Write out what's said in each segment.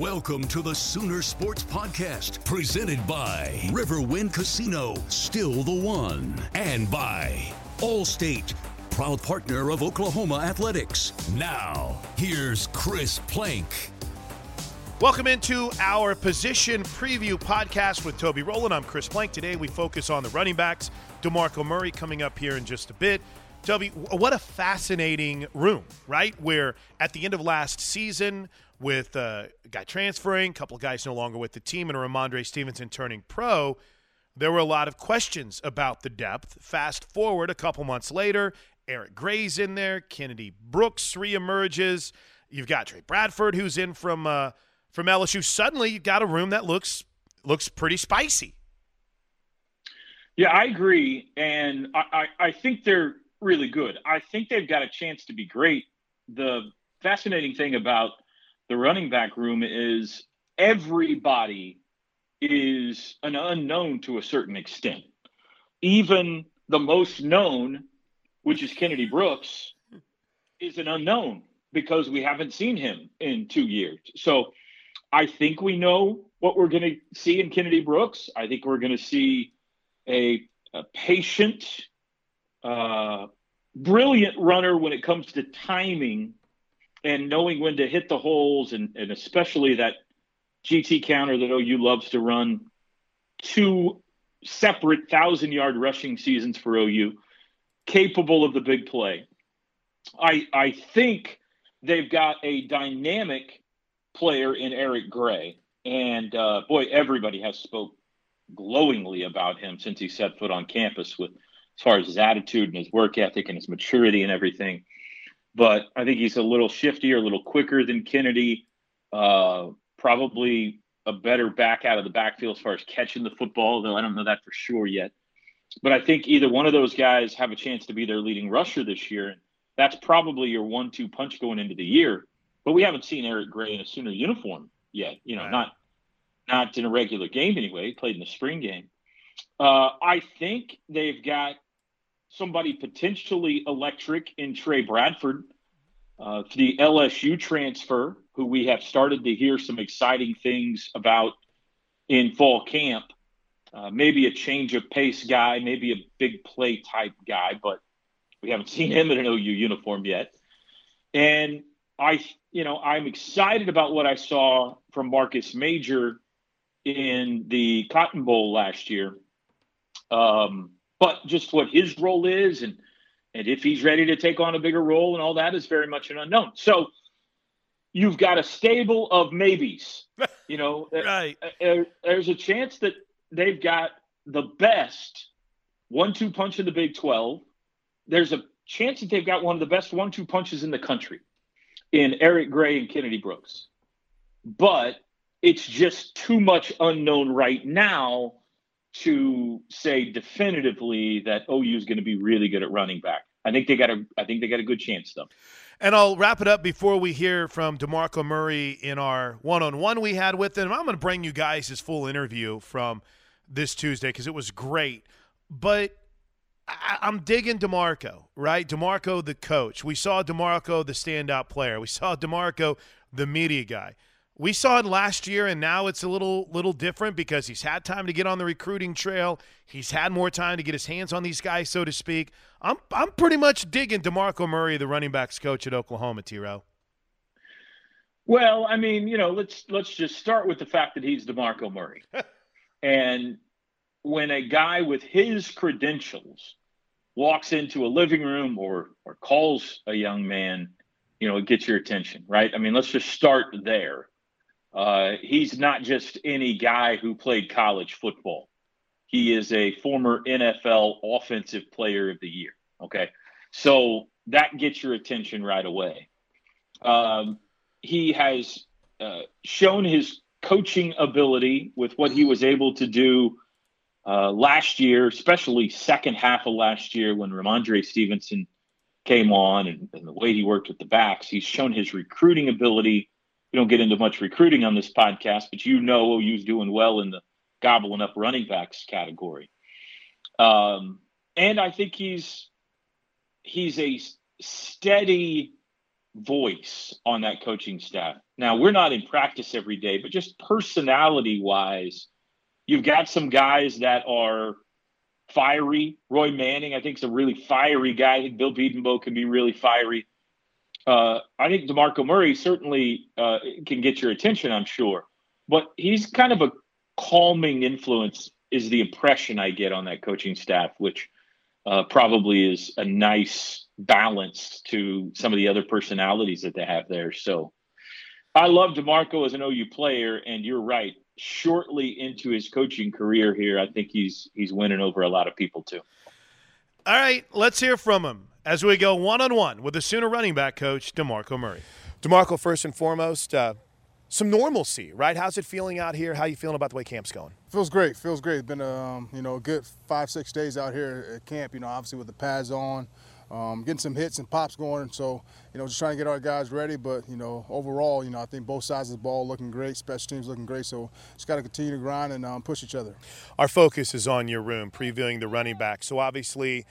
Welcome to the Sooner Sports Podcast, presented by Riverwind Casino, still the one, and by Allstate, proud partner of Oklahoma Athletics. Now, here's Chris Plank. Welcome into our position preview podcast with Toby Rowland. I'm Chris Plank. Today we focus on the running backs. DeMarco Murray coming up here in just a bit. Toby, what a fascinating room, right? Where at the end of last season, with a guy transferring, a couple of guys no longer with the team, and Rhamondre Stevenson turning pro, there were a lot of questions about the depth. Fast forward a couple months later, Eric Gray's in there, Kennedy Brooks reemerges. You've got Tre Bradford who's in from uh, from LSU. Suddenly, you've got a room that looks looks pretty spicy. Yeah, I agree, and I, I, I think they're really good. I think they've got a chance to be great. The fascinating thing about the running back room is everybody is an unknown to a certain extent. Even the most known, which is Kennedy Brooks, is an unknown because we haven't seen him in two years. So I think we know what we're going to see in Kennedy Brooks. I think we're going to see a, a patient, uh, brilliant runner when it comes to timing and knowing when to hit the holes, and, and especially that GT counter that OU loves to run two separate thousand yard rushing seasons for OU, capable of the big play. I I think they've got a dynamic player in Eric Gray, and uh, boy, everybody has spoke glowingly about him since he set foot on campus with as far as his attitude and his work ethic and his maturity and everything but I think he's a little shiftier, a little quicker than Kennedy. Uh, probably a better back out of the backfield as far as catching the football, though I don't know that for sure yet. But I think either one of those guys have a chance to be their leading rusher this year. And that's probably your one two punch going into the year. But we haven't seen Eric Gray in a Sooner uniform yet. You know, right. not not in a regular game anyway. He played in the spring game. Uh, I think they've got somebody potentially electric in Tre Bradford, uh, the LSU transfer, who we have started to hear some exciting things about in fall camp. Uh, maybe a change of pace guy, maybe a big play type guy, but we haven't seen him in an OU uniform yet. And I, you know, I'm excited about what I saw from Marcus Major in the Cotton Bowl last year. Um, but just what his role is and and if he's ready to take on a bigger role and all that is very much an unknown. So you've got a stable of maybes. You know, right? Uh, uh, there's a chance that they've got the best one-two punch in the Big 12. There's a chance that they've got one of the best one-two punches in the country. in Eric Gray and Kennedy Brooks. But it's just too much unknown right now to say definitively that OU is going to be really good at running back. I think they got a I think they got a good chance though. And I'll wrap it up before we hear from DeMarco Murray in our one-on-one we had with him. I'm going to bring you guys his full interview from this Tuesday because it was great. But I, am digging DeMarco, right? DeMarco, the coach. We saw DeMarco, the standout player. We saw DeMarco, the media guy. We saw it last year, and now it's a little little different because he's had time to get on the recruiting trail. He's had more time to get his hands on these guys, so to speak. I'm I'm pretty much digging DeMarco Murray, the running backs coach at Oklahoma, T. Row. Well, I mean, you know, let's let's just start with the fact that he's DeMarco Murray. and when a guy with his credentials walks into a living room or or calls a young man, you know, it gets your attention, right? I mean, let's just start there. Uh, he's not just any guy who played college football. He is a former NFL Offensive Player of the Year. Okay, so that gets your attention right away. Um, he has uh, shown his coaching ability with what he was able to do uh, last year, especially second half of last year when Rhamondre Stevenson came on and, and, the way he worked with the backs. He's shown his recruiting ability. We don't get into much recruiting on this podcast, but you know OU's doing well in the gobbling up running backs category. Um, and I think he's he's a steady voice on that coaching staff. Now we're not in practice every day, but just personality wise, You've got some guys that are fiery. Roy Manning, I think, is a really fiery guy. Bill Bedenbaugh can be really fiery. Uh, I think DeMarco Murray certainly uh, can get your attention, I'm sure. But he's kind of a calming influence, is the impression I get on that coaching staff, which uh, probably is a nice balance to some of the other personalities that they have there. So I love DeMarco as an OU player, and you're right shortly into his coaching career here, I think he's he's winning over a lot of people too. All right, let's hear from him as we go one on one with the Sooner running back coach DeMarco Murray. DeMarco, first and foremost, uh, some normalcy, right? How's it feeling out here? How you feeling about the way camp's going? Feels great. Feels great. It's been a um, you know a good five six days out here at camp. You know, obviously with the pads on um, getting some hits and pops going. So, you know, just trying to get our guys ready. But, you know, overall, you know, I think both sides of the ball looking great, special teams looking great. So just got to continue to grind and um, push each other. Our focus is on your room, previewing the running back. So obviously,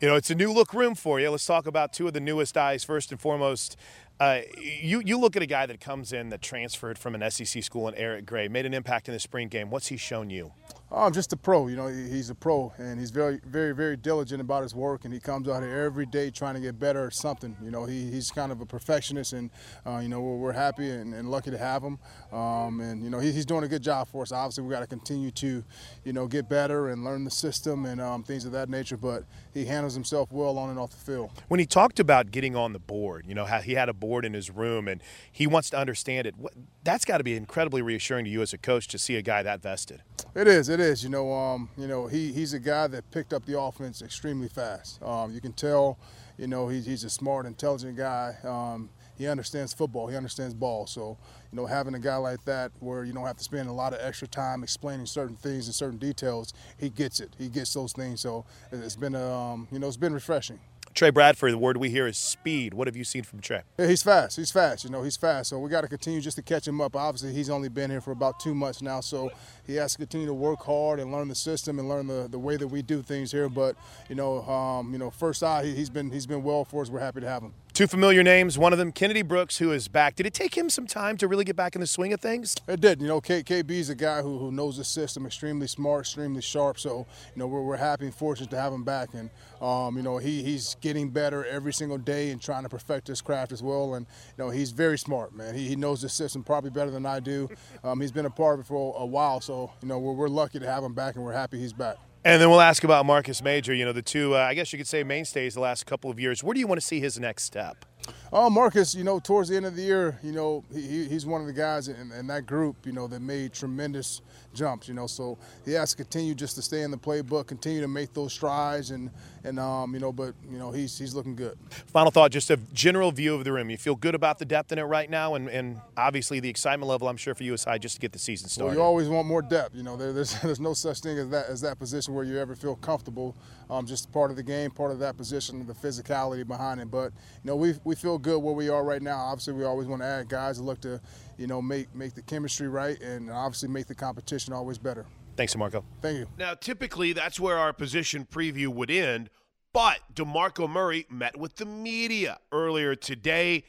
you know, it's a new look room for you. Let's talk about two of the newest eyes. First and foremost, uh, you you look at a guy that comes in that transferred from an SEC school in Eric Gray, made an impact in the spring game. What's he shown you? I'm just a pro. You know, he's a pro, and he's very, very, very diligent about his work, and he comes out here every day trying to get better at something. You know, he, he's kind of a perfectionist, and uh, you know we're, we're happy and, and, lucky to have him. Um, and you know he, he's doing a good job for us. Obviously, we got to continue to, you know, get better and learn the system and um, things of that nature. But he handles himself well on and off the field. When he talked about getting on the board, you know, how he had a board in his room, and he wants to understand it. That's got to be incredibly reassuring to you as a coach to see a guy that vested. It is. It is. You know. Um, you know, he, he's a guy that picked up the offense extremely fast. Um, you can tell, you know, he's, he's a smart, intelligent guy. Um, he understands football. He understands ball. So, you know, having a guy like that where you don't have to spend a lot of extra time explaining certain things and certain details, he gets it. He gets those things. So it's been, um, you know, it's been refreshing. Tre Bradford, the word we hear is speed. What have you seen from Tre? Yeah, he's fast. He's fast. You know, he's fast. So we got to continue just to catch him up. Obviously, he's only been here for about two months now, so he has to continue to work hard and learn the system and learn the, the way that we do things here. But you know, um, you know, first eye, he, has been he's been well for us. We're happy to have him. Two familiar names. One of them, Kennedy Brooks, who is back. Did it take him some time to really get back in the swing of things? It did. You know, K- is a guy who, who knows the system, extremely smart, extremely sharp. So, you know, we're, we're happy and fortunate to have him back. And, um, you know, he, he's getting better every single day and trying to perfect his craft as well. And, you know, he's very smart, man. He, he knows the system probably better than I do. Um, he's been a part of it for a while. So, you know, we're, we're lucky to have him back and we're happy he's back. And then we'll ask about Marcus Major. You know, the two, uh, I guess you could say, mainstays the last couple of years. Where do you want to see his next step? Oh, Marcus, you know, towards the end of the year, you know, he, he's one of the guys in, in, that group, you know, that made tremendous jumps, you know. So he has to continue just to stay in the playbook, continue to make those strides, and and um, you know, but you know, he's he's looking good. Final thought, just a general view of the room. You feel good about the depth in it right now, and, and obviously the excitement level, I'm sure for you is high just to get the season started. Well, you always want more depth. You know, there, there's there's no such thing as that as that position where you ever feel comfortable. Um, just part of the game, part of that position, the physicality behind it. But you know, we we feel good where we are right now. Obviously, we always want to add guys to look to you know, make make the chemistry right and obviously make the competition always better. Thanks, Marco. Thank you. Now, typically that's where our position preview would end, but DeMarco Murray met with the media earlier today.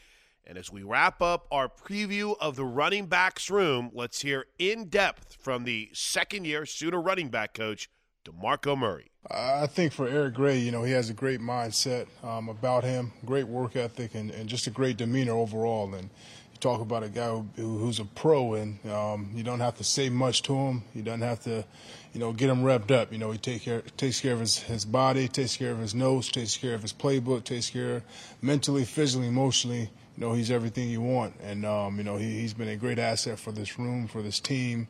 And as we wrap up our preview of the running backs room, let's hear in depth from the second year Sooner running back coach, DeMarco Murray. I think for Eric Gray, you know, he has a great mindset um, about him, great work ethic, and, and just a great demeanor overall. And talk about a guy who, who's a pro, and um, you don't have to say much to him. You don't have to, you know, get him revved up. You know, he take care, takes care of his, his body, takes care of his nose, takes care of his playbook, takes care mentally, physically, emotionally. You know, he's everything you want, and um, you know, he, he's been a great asset for this room, for this team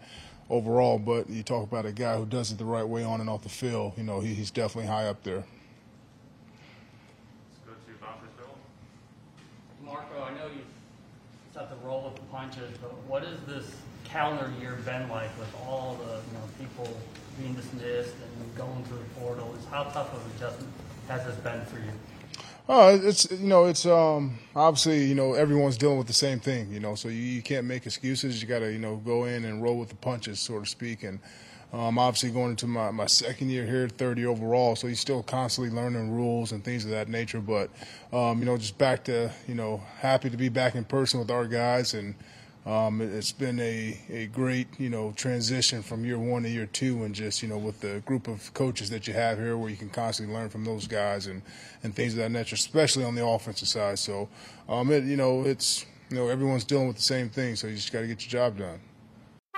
overall. But you talk about a guy who does it the right way on and off the field. You know, he, he's definitely high up there. Marco, I know you have with but what has this calendar year been like with all the you know people being dismissed and going through the portal? Is how tough of an adjustment has this been for you? Uh, it's you know it's um, obviously you know everyone's dealing with the same thing you know so you, you can't make excuses you got to you know go in and roll with the punches so to speak and um, obviously going into my, my second year here, 30 overall, so he's still constantly learning rules and things of that nature. But um, you know, just back to you know, happy to be back in person with our guys, and um, it's been a, a great you know transition from year one to year two, and just you know with the group of coaches that you have here, where you can constantly learn from those guys and and things of that nature, especially on the offensive side. So, um, it, you know, it's you know everyone's dealing with the same thing, so you just got to get your job done.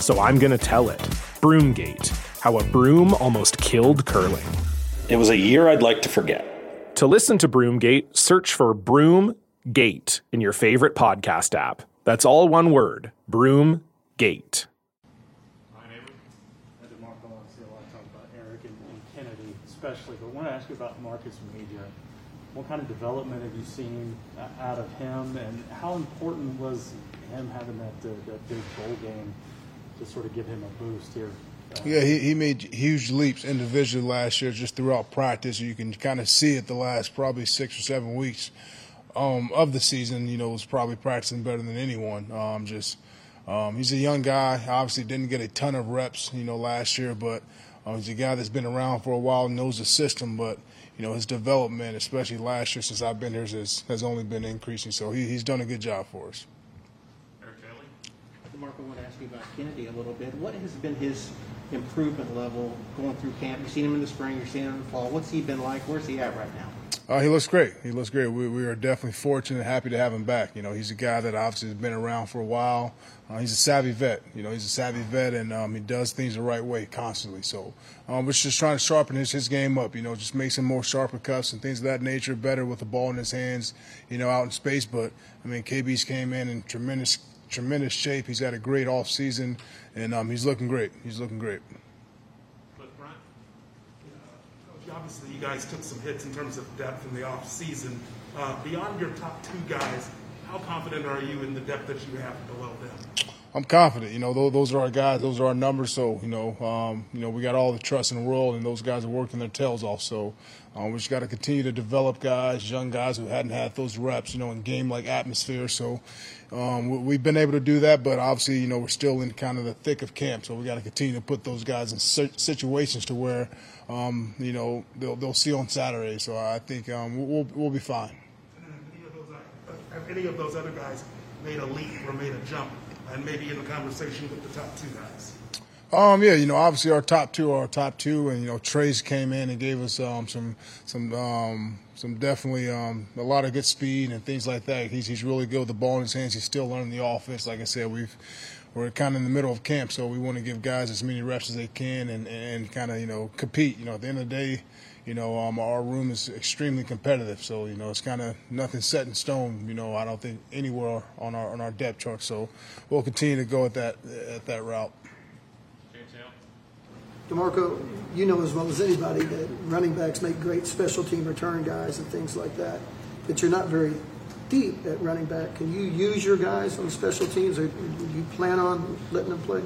so I'm going to tell it. Broomgate How a Broom Almost Killed Curling. It was a year I'd like to forget. To listen to Broomgate, search for Broomgate in your favorite podcast app. That's all one word Broomgate. Hi neighbor. I demarcome to see a lot of talk about Eric and Kennedy especially, but I want to ask you about Marcus Major. What kind of development have you seen out of him, and how important was him having that uh, that big bowl game to sort of give him a boost here. Yeah, he, he made huge leaps individually last year just throughout practice. You can kind of see it the last probably six or seven weeks um, of the season. You know, was probably practicing better than anyone. Um, just um, he's a young guy. Obviously, didn't get a ton of reps, you know, last year, but uh, he's a guy that's been around for a while, knows the system. But you know, his development, especially last year since I've been here, has, has only been increasing. So he, he's done a good job for us. Marco, I want to ask you about Kennedy a little bit. What has been his improvement level going through camp? You've seen him in the spring, you've seen him in the fall. What's he been like? Where's he at right now? Uh, he looks great. He looks great. We, we, are definitely fortunate and happy to have him back. You know, he's a guy that obviously has been around for a while. Uh, he's a savvy vet. You know, he's a savvy vet, and um, he does things the right way constantly. So um, we're just trying to sharpen his, his game up. You know, just makes him more sharper cuts and things of that nature, better with the ball in his hands. You know, out in space. But I mean, KB's came in in tremendous tremendous shape. He's had a great off season, and um, he's looking great. He's looking great. But Brian, uh, obviously, you guys took some hits in terms of depth in the off season. Uh, beyond your top two guys, how confident are you in the depth that you have below them? I'm confident. You know, those, those are our guys. Those are our numbers. So, you know, um, you know, we got all the trust in the world, and those guys are working their tails off. So, um, we just got to continue to develop guys, young guys who hadn't had those reps, you know, in game like atmosphere. So, um, we, have been able to do that, but obviously, you know, we're still in kind of the thick of camp. So we got to continue to put those guys in situations to where, um, you know, they'll, they'll see on Saturday. So I think um, we'll, we'll be fine. Have any of those other guys made a leap or made a jump and maybe in the conversation with the top two guys? Um, yeah, you know, obviously our top two are our top two, and you know, Trayce came in and gave us um, some some um, some definitely um, a lot of good speed and things like that. He's he's really good with the ball in his hands. He's still learning the offense. Like I said, we've we're kind of in the middle of camp, so we want to give guys as many reps as they can and and kind of you know compete. You know, at the end of the day, you know, um, our room is extremely competitive. So you know, it's kind of nothing set in stone. You know, I don't think anywhere on our on our depth chart. So we'll continue to go at that at that route. DeMarco, you know as well as anybody that running backs make great special team return guys and things like that. But you're not very deep at running back. Can you use your guys on special teams, or do you plan on letting them play?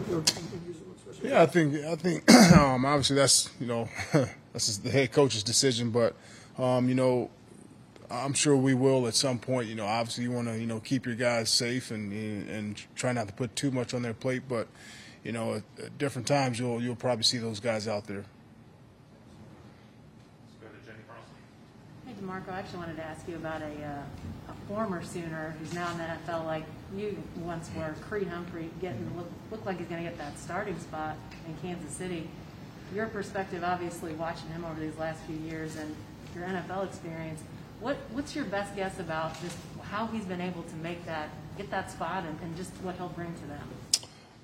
yeah, I think I think um, obviously that's you know that's the head coach's decision, but um, you know I'm sure we will at some point. You know, obviously you want to you know keep your guys safe and and try not to put too much on their plate, but you know, at, at different times you'll you'll probably see those guys out there. Hey, DeMarco, I actually wanted to ask you about a, uh, a former Sooner who's now in the NFL like you once were, Creed Humphrey, getting look, look like he's going to get that starting spot in Kansas City. Your perspective, obviously, watching him over these last few years and your NFL experience, what what's your best guess about just how he's been able to make that, get that spot, and, and just what he'll bring to them?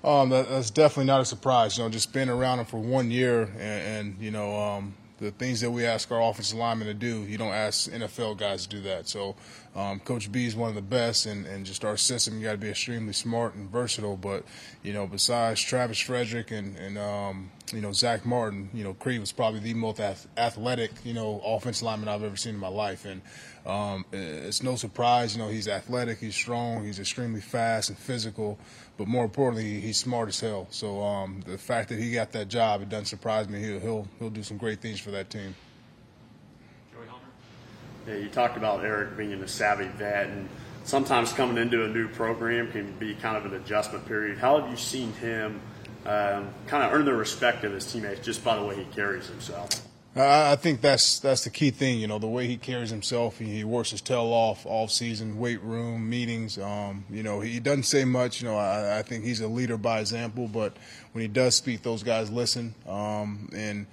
Um, that, that's definitely not a surprise. You know, just being around him for one year, and, and you know, um, the things that we ask our offensive linemen to do, you don't ask NFL guys to do that. So, um, Coach B is one of the best, and, and just our system, you got to be extremely smart and versatile. But you know, besides Travis Frederick and and um, you know Zack Martin, you know Creed was probably the most athletic, you know, offensive lineman I've ever seen in my life, and um, it's no surprise. You know, he's athletic, he's strong, he's extremely fast and physical but more importantly, he's smart as hell. So um, the fact that he got that job, it doesn't surprise me. He'll he'll he'll do some great things for that team. Joey Yeah, you talked about Eric being a savvy vet, and sometimes coming into a new program can be kind of an adjustment period. How have you seen him um, kind of earn the respect of his teammates just by the way he carries himself? I think that's that's the key thing. You know, the way he carries himself. He, he works his tail off off season, weight room, meetings. Um, you know, he doesn't say much. You know, I, I think he's a leader by example. But when he does speak, those guys listen. Um, and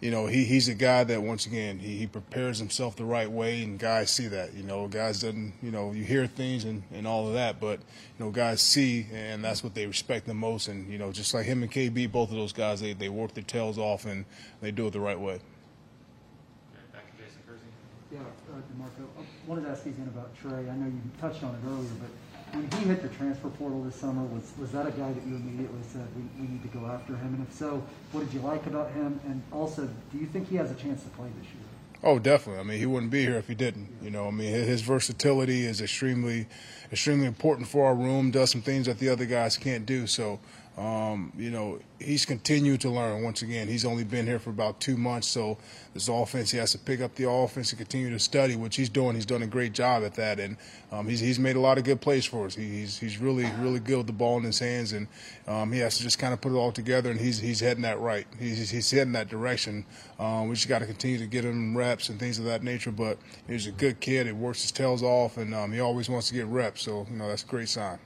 you know, he, he's a guy that once again he, he prepares himself the right way, and guys see that. You know, guys doesn't you know you hear things and, and all of that, but you know guys see, and that's what they respect the most. And you know, just like him and KB, both of those guys, they they work their tails off and they do it the right way. Back to Jason Kersey. Yeah, uh, DeMarco, I wanted to ask you again about Tre. I know you touched on it earlier, but when he hit the transfer portal this summer, was, was that a guy that you immediately said we, we need to go after him? And if so, what did you like about him? And also, do you think he has a chance to play this year? Oh, definitely. I mean, he wouldn't be here if he didn't. You know, I mean, his versatility is extremely, extremely important for our room. Does some things that the other guys can't do. So um, you know, he's continued to learn. Once again, he's only been here for about two months, so this offense, he has to pick up the offense and continue to study, which he's doing. He's done a great job at that, and um, he's he's made a lot of good plays for us. He, he's he's really really good with the ball in his hands, and um, he has to just kind of put it all together, and he's he's heading that right. He's he's heading that direction. Um, we just got to continue to get him reps and things of that nature. But he's a good kid. He works his tails off, and um, he always wants to get reps. So you know that's a great sign.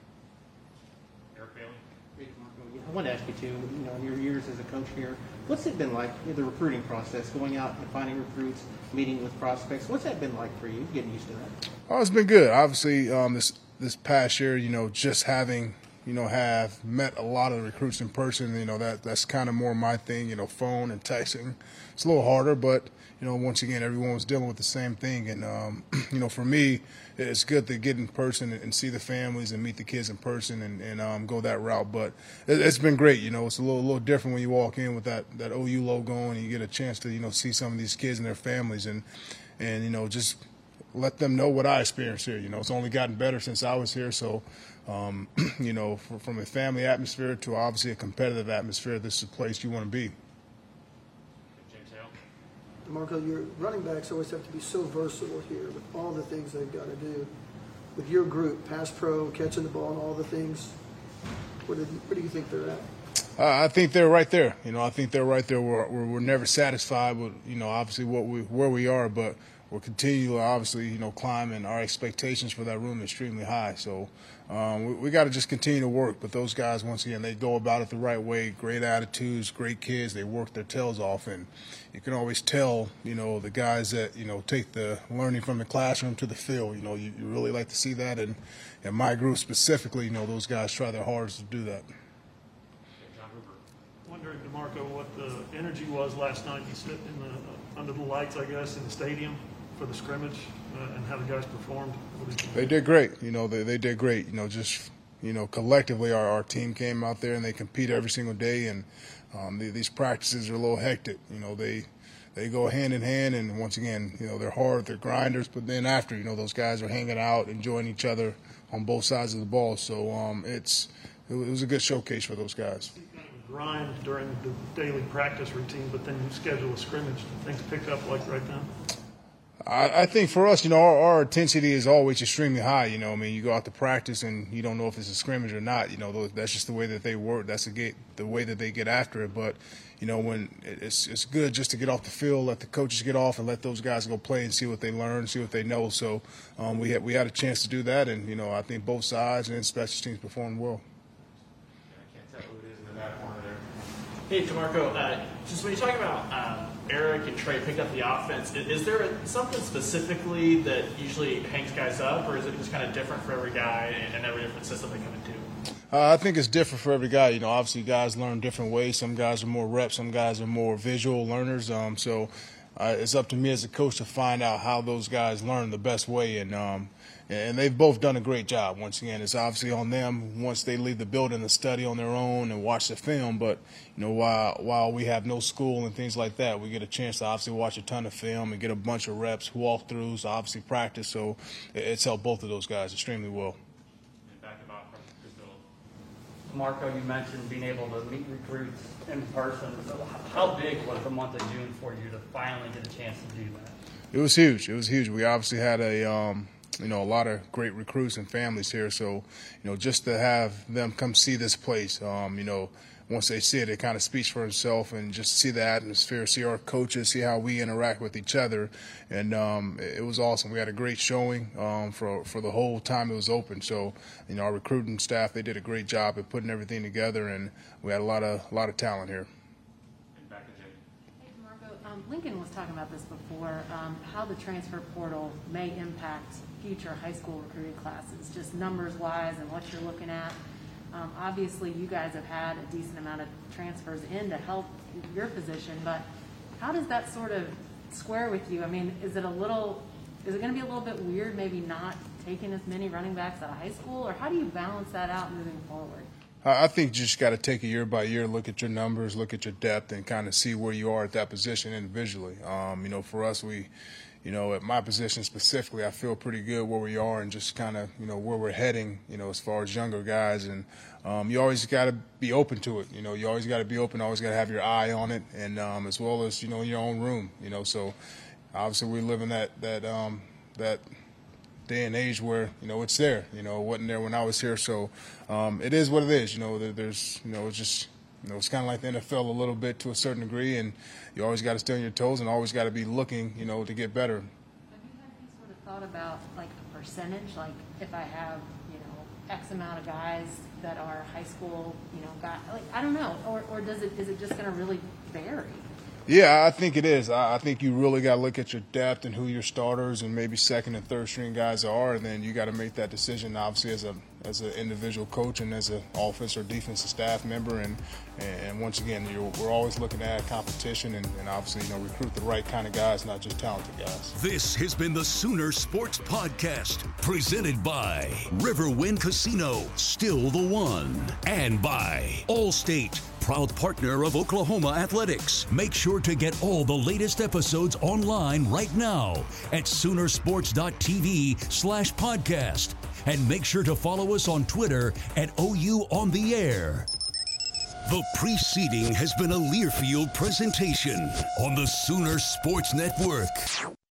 Want to ask you too, you know, in your years as a coach here, what's it been like, the recruiting process, going out and finding recruits, meeting with prospects? What's that been like for you, getting used to that? Oh, it's been good. Obviously, um, this this past year, you know, just having you know, have met a lot of recruits in person. You know, that that's kind of more my thing. You know, phone and texting. It's a little harder, but you know, once again, everyone was dealing with the same thing. And um, you know, for me, it's good to get in person and see the families and meet the kids in person and, and um, go that route. But it, has been great. You know, it's a little little different when you walk in with that that OU logo and you get a chance to you know see some of these kids and their families and and you know just let them know what I experienced here. You know, it's only gotten better since I was here. So, um, you know, for, from a family atmosphere to obviously a competitive atmosphere, this is a place you want to be. Marco, your running backs always have to be so versatile here with all the things they've got to do. With your group, pass pro, catching the ball, and all the things, where, where do you think they're at? Uh, I think they're right there. You know, I think they're right there. We're, we're, we're never satisfied with, you know, obviously what we where we are, but we're continually, obviously, you know, climbing. Our expectations for that room are extremely high. So um, we, we got to just continue to work. But those guys, once again, they go about it the right way. Great attitudes, great kids. They work their tails off, and you can always tell, you know, the guys that you know take the learning from the classroom to the field. You know, you, you really like to see that, and in my group specifically, you know, those guys try their hardest to do that wondering, DeMarco, what the energy was last night. You sit in the under the lights, I guess, in the stadium for the scrimmage, and how the guys performed. They did great. You know, they they did great. You know, just you know, collectively, our, our team came out there and they compete every single day. And um, the, these practices are a little hectic. You know, they they go hand in hand. And once again, you know, they're hard, they're grinders. But then after, you know, those guys are hanging out, enjoying each other on both sides of the ball. So um, it's it was a good showcase for those guys grind during the daily practice routine, but then you schedule a scrimmage. Do things pick up like right now? I, I think for us, you know, our, our, intensity is always extremely high. You know, I mean, you go out to practice and you don't know if it's a scrimmage or not. You know, that's just the way that they work. That's the, get, the way that they get after it. But you know, when it's it's good just to get off the field, let the coaches get off, and let those guys go play and see what they learn, see what they know. So um, we had we had a chance to do that, and you know, I think both sides and special teams performed well. Hey, DeMarco, uh, just when you talk about um, Eric and Tre picked up the offense, is, there something specifically that usually hangs guys up, or is it just kind of different for every guy and every different system they come into? Uh, I think it's different for every guy. You know, obviously guys learn different ways. Some guys are more reps, some guys are more visual learners. Um, so uh, it's up to me as a coach to find out how those guys learn the best way. And um, and they've both done a great job. Once again, it's obviously on them once they leave the building to study on their own and watch the film. But you know, while while we have no school and things like that, we get a chance to obviously watch a ton of film and get a bunch of reps, walkthroughs, obviously practice. So it's helped both of those guys extremely well. Marco, you mentioned being able to meet recruits in person. How big was the month of June for you to finally get a chance to do that? It was huge. It was huge. We obviously had a um, you know, a lot of great recruits and families here. So, you know, just to have them come see this place, um, you know, once they see it, it kind of speaks for itself and just see the atmosphere, see our coaches, see how we interact with each other. And um, it, was awesome. We had a great showing um, for, for the whole time it was open. So, you know, our recruiting staff, they did a great job at putting everything together and we had a lot of, a lot of talent here. Um, Lincoln was talking about this before, um, how the transfer portal may impact future high school recruiting classes, just numbers wise and what you're looking at. Um, obviously, you guys have had a decent amount of transfers in to help your position, but how does that sort of square with you? I mean, is it a little, is it going to be a little bit weird, maybe not taking as many running backs out of high school, or how do you balance that out moving forward? I think you just got to take a year by year, look at your numbers, look at your depth, and kind of see where you are at that position individually. Um, you know, for us, we, you know, at my position specifically, I feel pretty good where we are and just kind of, you know, where we're heading, you know, as far as younger guys. And um, you always got to be open to it. You know, you always got to be open, always got to have your eye on it, and um, as well as, you know, in your own room, you know. So obviously, we live in that, that, um, that, day and age where you know it's there. You know, it wasn't there when I was here, so um, it is what it is. You know, there's you know it's just you know it's kind of like the NFL a little bit to a certain degree, and you always got to stay on your toes and always got to be looking, you know, to get better. Have you sort of thought about like a percentage, like if I have you know X amount of guys that are high school, you know, guys, like I don't know, or or does it is it just going to really vary? Yeah, I think it is. I, think you really got to look at your depth and who your starters and maybe second and third string guys are, and then you got to make that decision. Obviously, as a as an individual coach and as an offense or defensive staff member, and and once again, we're always looking at competition and, and obviously you know recruit the right kind of guys, not just talented guys. This has been the Sooner Sports Podcast, presented by Riverwind Casino, still the one, and by Allstate proud partner of Oklahoma Athletics. Make sure to get all the latest episodes online right now at Soonersports.tv slash podcast. And make sure to follow us on Twitter at OU On The Air. The preceding has been a Learfield presentation on the Sooner Sports Network.